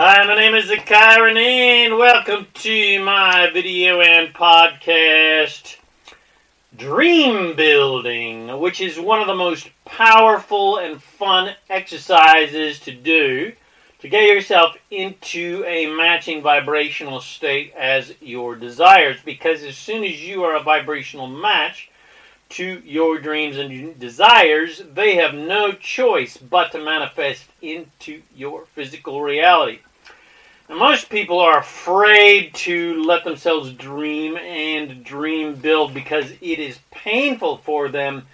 Hi, my name is ZaKaiRan, and welcome to my video and podcast, Dream Building, which is one of the most powerful and fun exercises to do to get yourself into a matching vibrational state as your desires. Because as soon as you are a vibrational match to your dreams and desires, they have no choice but to manifest into your physical reality. Most people are afraid to let themselves dream and dream build because it is painful for them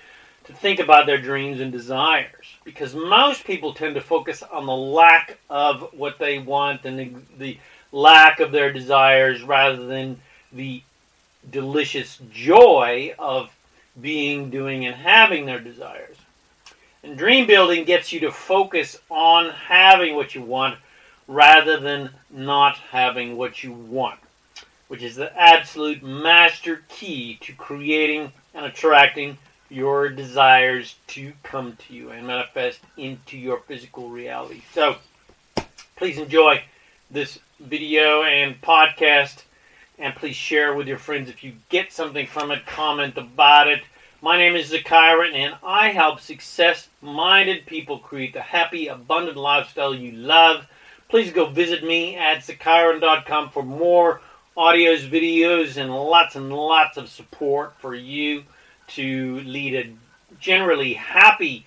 to think about their dreams and desires. Because most people tend to focus on the lack of what they want and the, the lack of their desires rather than the delicious joy of being, doing, and having their desires. And dream building gets you to focus on having what you want rather than not having what you want, which is the absolute master key to creating and attracting your desires to come to you and manifest into your physical reality. So, please enjoy this video and podcast, and please share with your friends if you get something from it, comment about it. My name is Zakira, and I help success minded people create the happy, abundant lifestyle you love please go visit me at ZaKaiRan.com for more audios, videos, and lots and lots of support for you to lead a generally happy,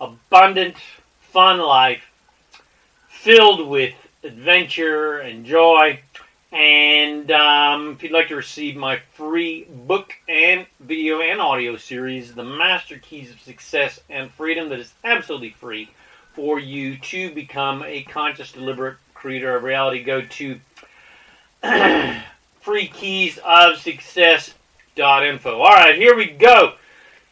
abundant, fun life filled with adventure and joy. And um, if you'd like to receive my free book and video and audio series, The Master Keys of Success and Freedom, that is absolutely free for you to become a conscious, deliberate creator of reality, go to freekeysofsuccess.info. All right, here we go.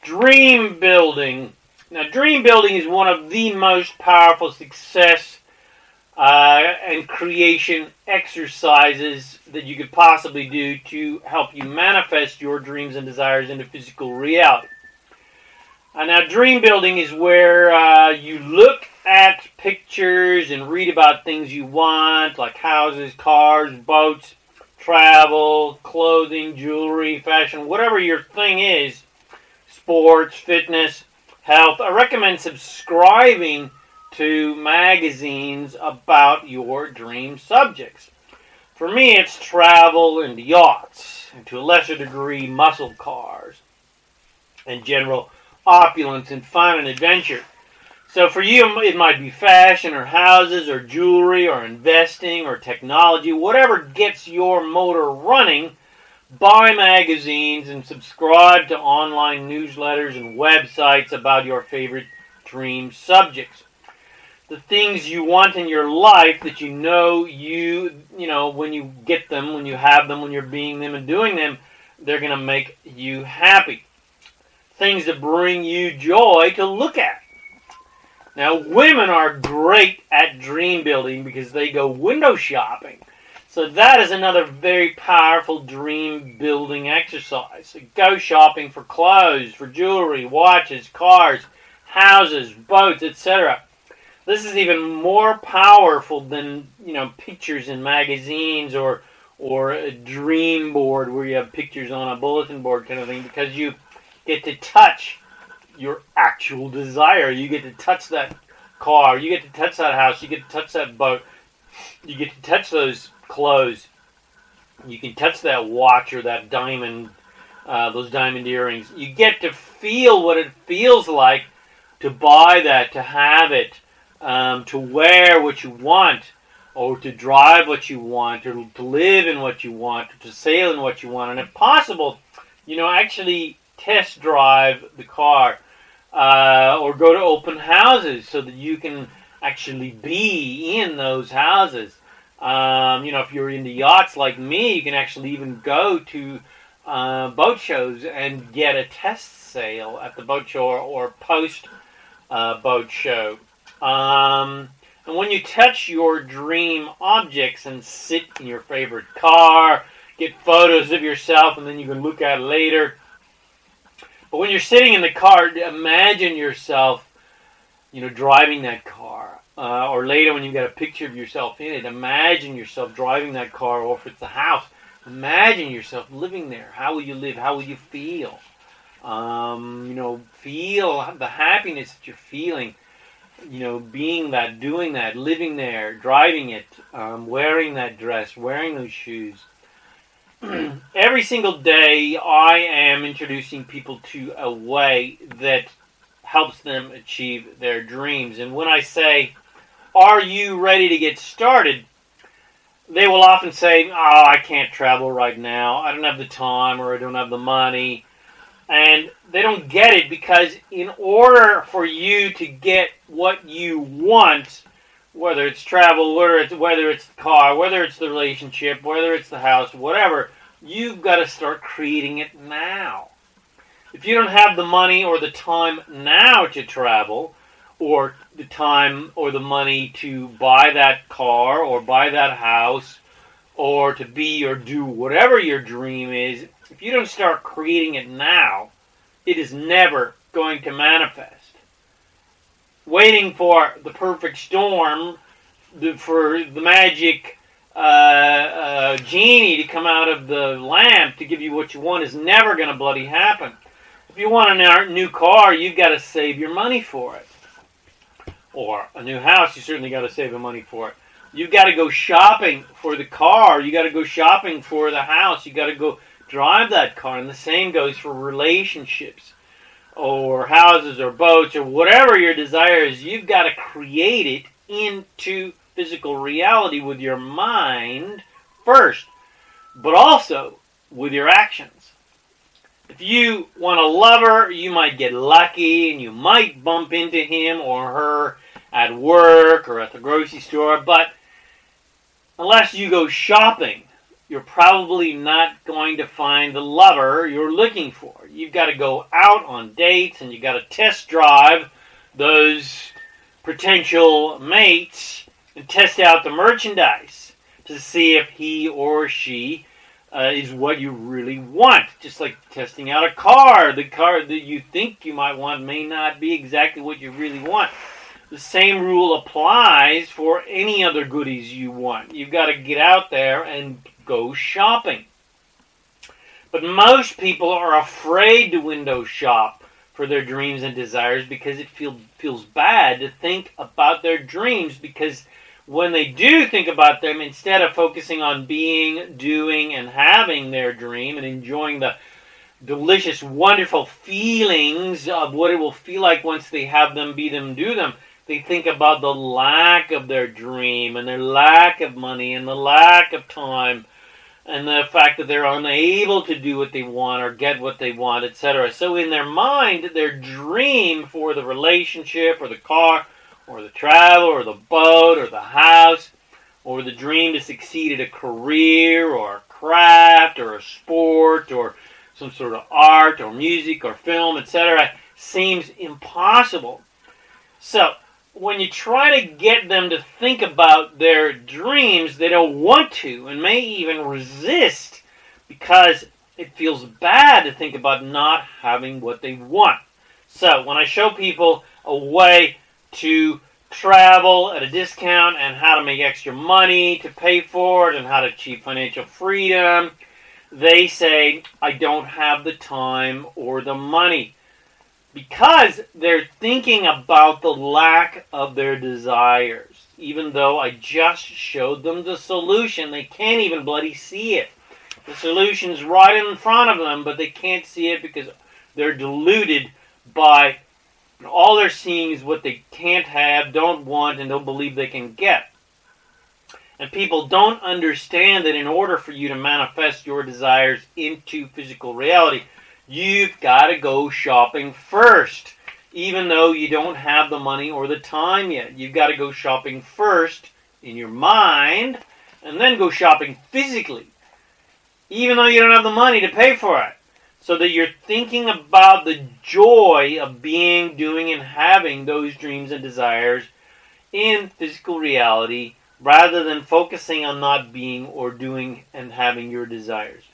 Dream building. Now, dream building is one of the most powerful success uh, and creation exercises that you could possibly do to help you manifest your dreams and desires into physical reality. Uh, now, dream building is where uh, you look at pictures and read about things you want, like houses, cars, boats, travel, clothing, jewelry, fashion, whatever your thing is, sports, fitness, health. I recommend subscribing to magazines about your dream subjects. For me, it's travel and yachts, and to a lesser degree, muscle cars, and general opulence and fun and adventure. So for you, it might be fashion or houses or jewelry or investing or technology, whatever gets your motor running. Buy magazines and subscribe to online newsletters and websites about your favorite dream subjects. The things you want in your life that you know you, you know, when you get them, when you have them, when you're being them and doing them, they're going to make you happy. Things that bring you joy to look at. Now, women are great at dream building because they go window shopping. So that is another very powerful dream building exercise. Go shopping for clothes, for jewelry, watches, cars, houses, boats, etc. This is even more powerful than you know pictures in magazines or or a dream board where you have pictures on a bulletin board kind of thing because you get to touch your actual desire. You get to touch that car. You get to touch that house. You get to touch that boat. You get to touch those clothes. You can touch that watch or that diamond, uh, those diamond earrings. You get to feel what it feels like to buy that, to have it, um, to wear what you want, or to drive what you want, or to live in what you want, or to sail in what you want. And if possible, you know, actually test drive the car uh, or go to open houses so that you can actually be in those houses. Um, you know, if you're into yachts like me, you can actually even go to uh, boat shows and get a test sail at the boat show or, or post uh, boat show. Um, and when you touch your dream objects and sit in your favorite car, get photos of yourself, and then you can look at it later but when you're sitting in the car, imagine yourself, you know, driving that car uh, or later when you've got a picture of yourself in it, imagine yourself driving that car, or if it's a house, imagine yourself living there. How will you live? How will you feel? Um, you know, feel the happiness that you're feeling. You know, being that, doing that, living there, driving it, um, wearing that dress, wearing those shoes. Every single day, I am introducing people to a way that helps them achieve their dreams. And when I say, Are you ready to get started? they will often say, Oh, I can't travel right now. I don't have the time or I don't have the money. And they don't get it because, in order for you to get what you want, whether it's travel, whether it's, whether it's the car, whether it's the relationship, whether it's the house, whatever, you've got to start creating it now. If you don't have the money or the time now to travel, or the time or the money to buy that car or buy that house or to be or do whatever your dream is, if you don't start creating it now, it is never going to manifest. Waiting for the perfect storm, for the magic uh, uh, genie to come out of the lamp to give you what you want is never going to bloody happen. If you want a new car, you've got to save your money for it. Or a new house, you certainly got to save the money for it. You've got to go shopping for the car. You got to go shopping for the house. You got to go drive that car. And the same goes for relationships or houses or boats or whatever your desire is. You've got to create it into physical reality with your mind first, but also with your actions. If you want a lover, you might get lucky and you might bump into him or her at work or at the grocery store, but unless you go shopping, you're probably not going to find the lover you're looking for. You've got to go out on dates and you've got to test drive those potential mates and test out the merchandise to see if he or she uh, is what you really want. Just like testing out a car. The car that you think you might want may not be exactly what you really want. The same rule applies for any other goodies you want. You've got to get out there and go shopping. But most people are afraid to window shop for their dreams and desires because it feel, feels bad to think about their dreams. Because when they do think about them, instead of focusing on being, doing, and having their dream and enjoying the delicious, wonderful feelings of what it will feel like once they have them, be them, do them, they think about the lack of their dream and their lack of money and the lack of time and the fact that they're unable to do what they want or get what they want, etc. So in their mind, their dream for the relationship or the car or the travel or the boat or the house or the dream to succeed at a career or a craft or a sport or some sort of art or music or film, etc., seems impossible. So, when you try to get them to think about their dreams, they don't want to and may even resist because it feels bad to think about not having what they want. So, when I show people a way to travel at a discount and how to make extra money to pay for it and how to achieve financial freedom, they say, I don't have the time or the money. Because they're thinking about the lack of their desires. Even though I just showed them the solution, they can't even bloody see it. The solution's right in front of them, but they can't see it because they're deluded by all they're seeing is what they can't have, don't want, and don't believe they can get. And people don't understand that in order for you to manifest your desires into physical reality, you've got to go shopping first. Even though you don't have the money or the time yet, you've got to go shopping first in your mind and then go shopping physically. Even though you don't have the money to pay for it so that you're thinking about the joy of being, doing, and having those dreams and desires in physical reality rather than focusing on not being or doing and having your desires.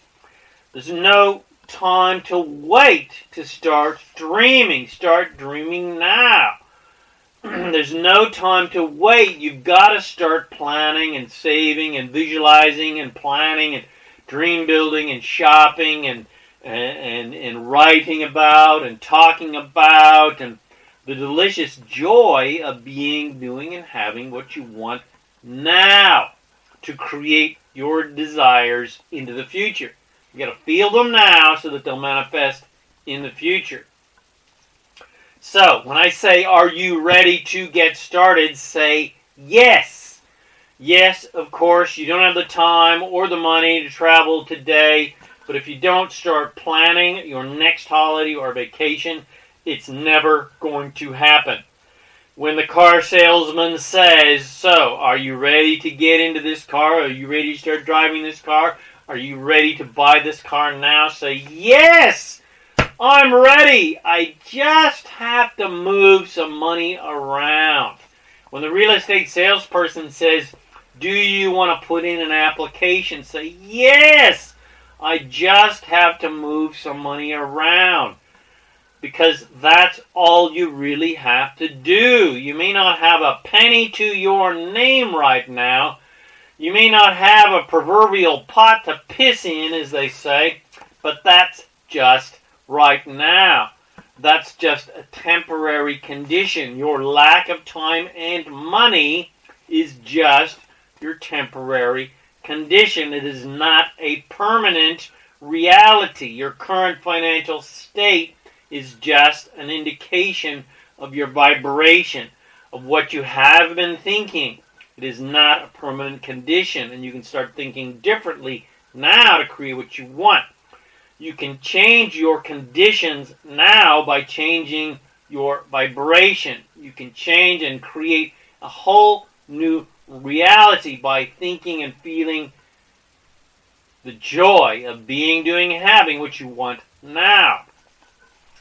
There's no time to wait to start dreaming. Start dreaming now. there's no time to wait. You've got to start planning and saving and visualizing and planning and dream building and shopping and and, and, writing about and talking about and the delicious joy of being, doing, and having what you want now to create your desires into the future. You got to feel them now so that they'll manifest in the future. So, when I say, Are you ready to get started? say yes. Yes, of course, you don't have the time or the money to travel today, but if you don't start planning your next holiday or vacation, it's never going to happen. When the car salesman says, So, are you ready to get into this car? Are you ready to start driving this car? Are you ready to buy this car now? Say, Yes! I'm ready. I just have to move some money around. When the real estate salesperson says, Do you want to put in an application? Say, Yes. I just have to move some money around. Because that's all you really have to do. You may not have a penny to your name right now. You may not have a proverbial pot to piss in, as they say, but that's just right now. That's just a temporary condition. Your lack of time and money is just your temporary condition. It is not a permanent reality. Your current financial state is just an indication of your vibration, of what you have been thinking. It is not a permanent condition, and you can start thinking differently now to create what you want you can change your conditions now by changing your vibration. You can change and create a whole new reality by thinking and feeling the joy of being, doing, having what you want now.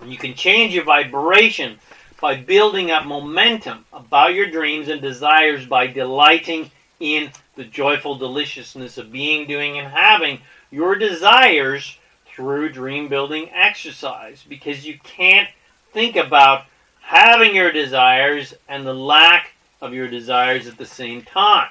You can change your vibration by building up momentum about your dreams and desires by delighting in the joyful deliciousness of being, doing, and having your desires through dream building exercise because you can't think about having your desires and the lack of your desires at the same time.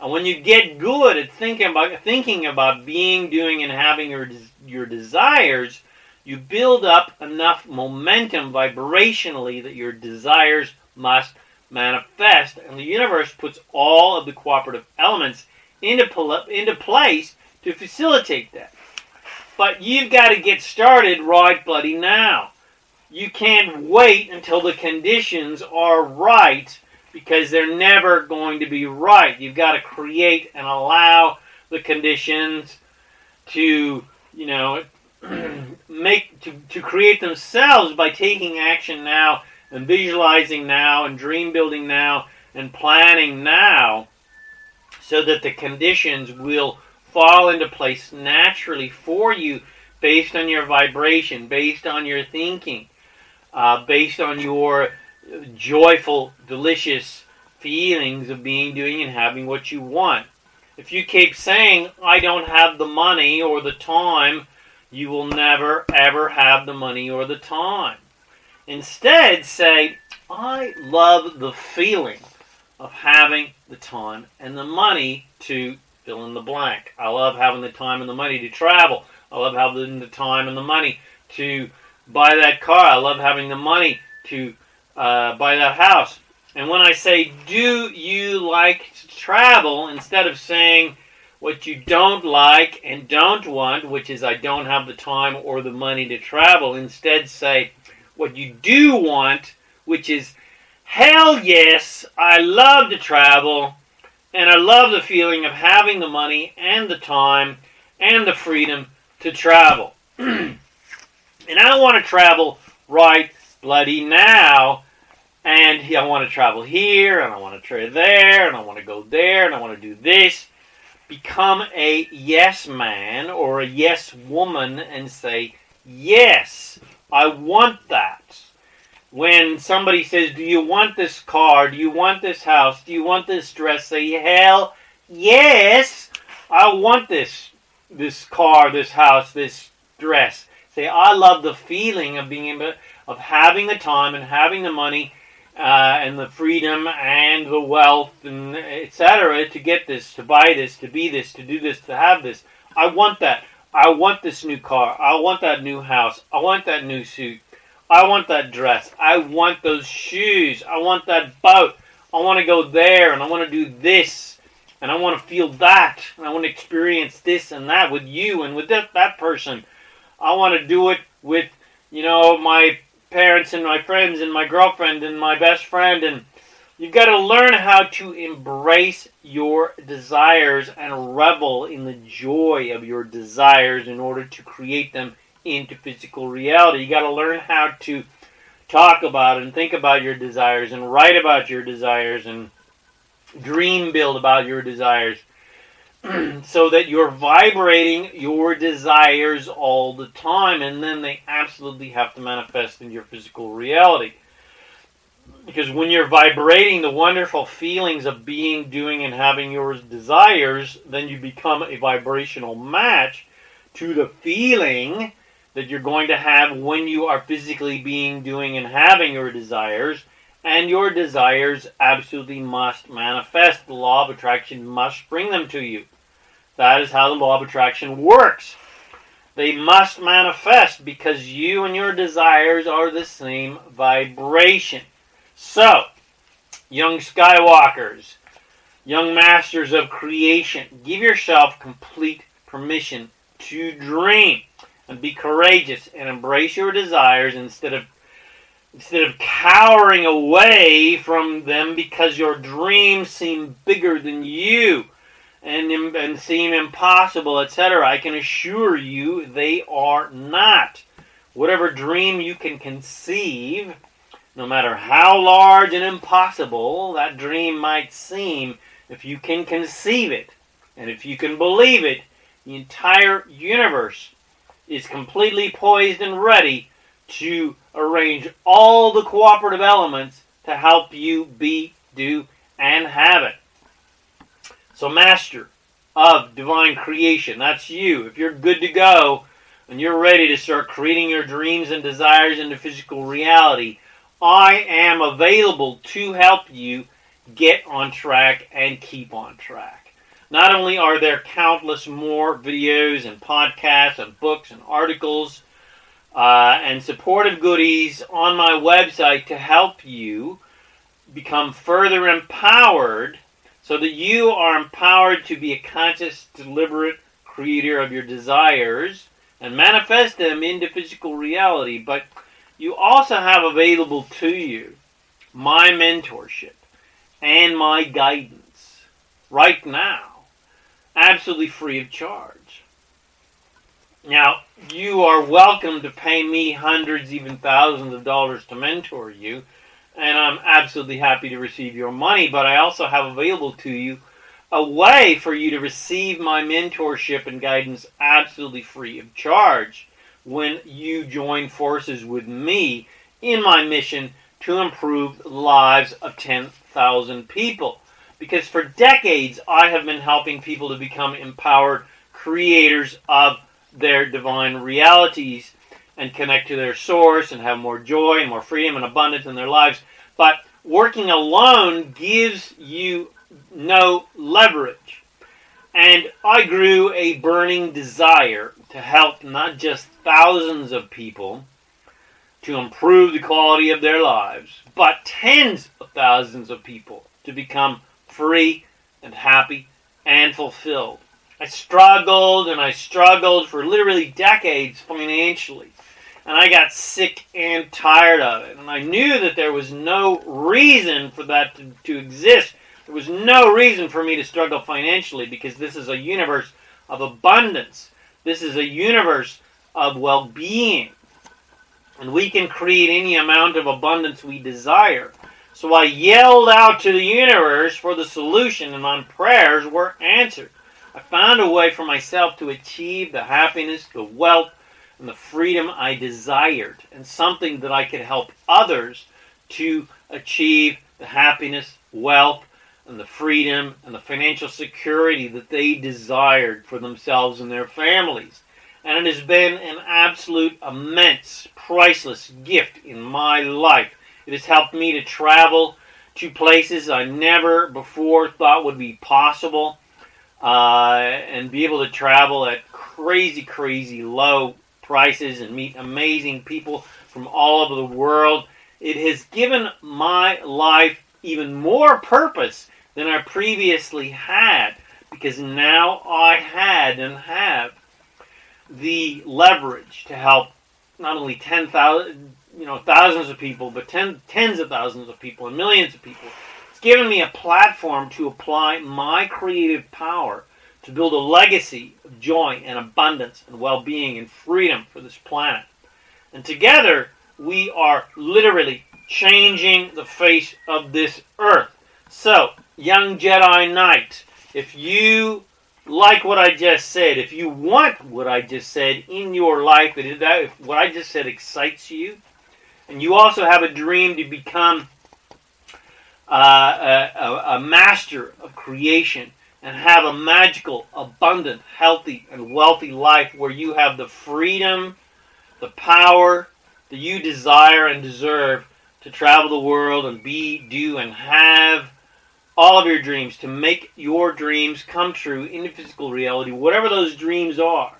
And when you get good at thinking about thinking about being, doing, and having your your desires, you build up enough momentum vibrationally that your desires must manifest, and the universe puts all of the cooperative elements into into place to facilitate that. But you've got to get started right bloody now. You can't wait until the conditions are right because they're never going to be right. You've got to create and allow the conditions to, you know, make to, to create themselves by taking action now and visualizing now and dream building now and planning now so that the conditions will fall into place naturally for you based on your vibration, based on your thinking, uh, based on your joyful, delicious feelings of being, doing, and having what you want. If you keep saying, I don't have the money or the time, you will never ever have the money or the time. Instead, say, I love the feeling of having the time and the money to fill in the blank. I love having the time and the money to travel. I love having the time and the money to buy that car. I love having the money to uh, buy that house. And when I say, do you like to travel, instead of saying what you don't like and don't want, which is I don't have the time or the money to travel, instead say what you do want, which is hell yes, I love to travel and I love the feeling of having the money and the time and the freedom to travel. and I want to travel right bloody now. And I want to travel here, and I want to travel there, and I want to go there, and I want to do this. Become a yes man or a yes woman and say, Yes, I want that when somebody says, Do you want this car? Do you want this house? Do you want this dress? Say, Hell yes, I want this this car, this house, this dress. Say, I love the feeling of being able of having the time and having the money uh, and the freedom and the wealth and etc. to get this, to buy this, to be this, to do this, to have this. I want that. I want this new car. I want that new house. I want that new suit. I want that dress. I want those shoes. I want that boat. I want to go there and I want to do this and I want to feel that and I want to experience this and that with you and with that, that person. I want to do it with, you know, my parents and my friends and my girlfriend and my best friend and you've got to learn how to embrace your desires and revel in the joy of your desires in order to create them into physical reality. You got to learn how to talk about and think about your desires and write about your desires and dream build about your desires so that you're vibrating your desires all the time and then they absolutely have to manifest in your physical reality. Because when you're vibrating the wonderful feelings of being doing and having your desires then you become a vibrational match to the feeling that you're going to have when you are physically being doing and having your desires and your desires absolutely must manifest. The law of attraction must bring them to you. That is how the law of attraction works. They must manifest because you and your desires are the same vibration. So, young Skywalkers, young masters of creation, give yourself complete permission to dream and be courageous and embrace your desires instead of instead of cowering away from them because your dreams seem bigger than you and, and seem impossible, etc. I can assure you they are not. Whatever dream you can conceive, no matter how large and impossible that dream might seem, if you can conceive it and if you can believe it, the entire universe is completely poised and ready to arrange all the cooperative elements to help you be, do, and have it. So, master of divine creation, that's you. If you're good to go and you're ready to start creating your dreams and desires into physical reality, I am available to help you get on track and keep on track. Not only are there countless more videos and podcasts and books and articles uh, and supportive goodies on my website to help you become further empowered so that you are empowered to be a conscious, deliberate creator of your desires and manifest them into physical reality. But you also have available to you my mentorship and my guidance right now, absolutely free of charge. Now, you are welcome to pay me hundreds, even thousands of dollars to mentor you, and I'm absolutely happy to receive your money, but I also have available to you a way for you to receive my mentorship and guidance absolutely free of charge when you join forces with me in my mission to improve the lives of 10,000 people. Because for decades, I have been helping people to become empowered creators of their divine realities and connect to their source and have more joy and more freedom and abundance in their lives. But working alone gives you no leverage. And I grew a burning desire to help not just thousands of people to improve the quality of their lives, but tens of thousands of people to become free and happy and fulfilled. I struggled and I struggled for literally decades financially. And I got sick and tired of it. And I knew that there was no reason for that to, to exist. There was no reason for me to struggle financially because this is a universe of abundance. This is a universe of well being. And we can create any amount of abundance we desire. So I yelled out to the universe for the solution, and my prayers were answered. I found a way for myself to achieve the happiness, the wealth, and the freedom I desired, and something that I could help others to achieve the happiness, wealth, and the freedom and the financial security that they desired for themselves and their families. And it has been an absolute, immense, priceless gift in my life. It has helped me to travel to places I never before thought would be possible uh, and be able to travel at crazy, crazy low prices and meet amazing people from all over the world. It has given my life even more purpose than I previously had because now I had and have the leverage to help not only 10,000, you know, thousands of people, but ten, tens of thousands of people and millions of people. It's given me a platform to apply my creative power to build a legacy of joy and abundance and well-being and freedom for this planet. And together, we are literally changing the face of this earth. So, young Jedi Knight, if you like what I just said, if you want what I just said in your life, if what I just said excites you, and you also have a dream to become uh, a, a master of creation and have a magical, abundant, healthy, and wealthy life where you have the freedom, the power that you desire and deserve to travel the world and be, do, and have all of your dreams, to make your dreams come true in physical reality, whatever those dreams are.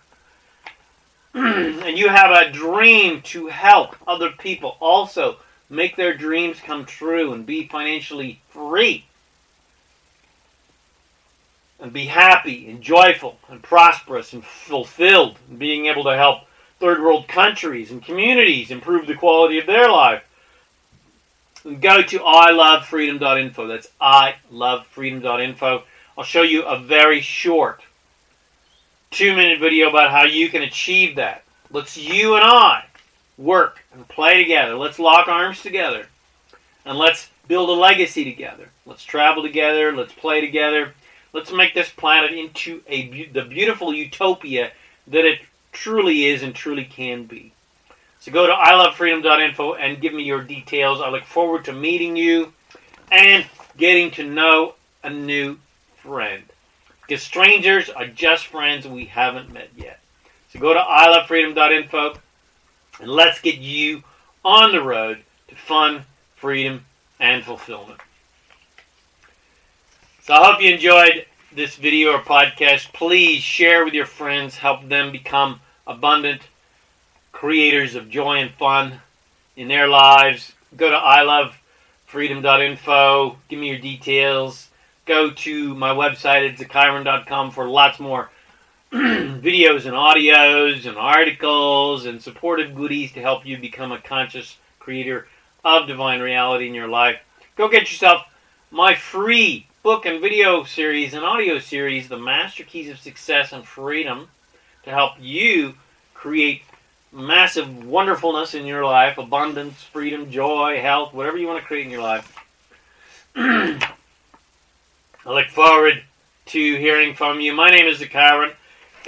and you have a dream to help other people also make their dreams come true and be financially free. And be happy and joyful and prosperous and fulfilled, and being able to help third world countries and communities improve the quality of their life go to ilovefreedom.info. That's ilovefreedom.info. I'll show you a very short two minute video about how you can achieve that. Let's you and I work and play together. Let's lock arms together and let's build a legacy together. Let's travel together. Let's play together. Let's make this planet into a the beautiful utopia that it truly is and truly can be. So go to ilovefreedom.info and give me your details. I look forward to meeting you and getting to know a new friend. Because strangers are just friends we haven't met yet. So go to ilovefreedom.info and let's get you on the road to fun, freedom, and fulfillment. So I hope you enjoyed this video or podcast. Please share with your friends, help them become abundant creators of joy and fun in their lives. Go to ilovefreedom.info. Give me your details. Go to my website at ZaKaiRan.com for lots more videos and audios and articles and supportive goodies to help you become a conscious creator of divine reality in your life. Go get yourself my free book and video series and audio series, The Master Keys of Success and Freedom, to help you create massive wonderfulness in your life abundance, freedom, joy, health, whatever you want to create in your life. I look forward to hearing from you. My name is ZaKaiRan,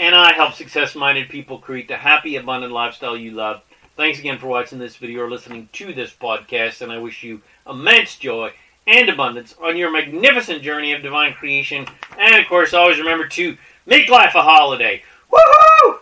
and I help success minded people create the happy, abundant lifestyle you love. Thanks again for watching this video or listening to this podcast, and I wish you immense joy and abundance on your magnificent journey of divine creation. And of course, always remember to make life a holiday. Woohoo!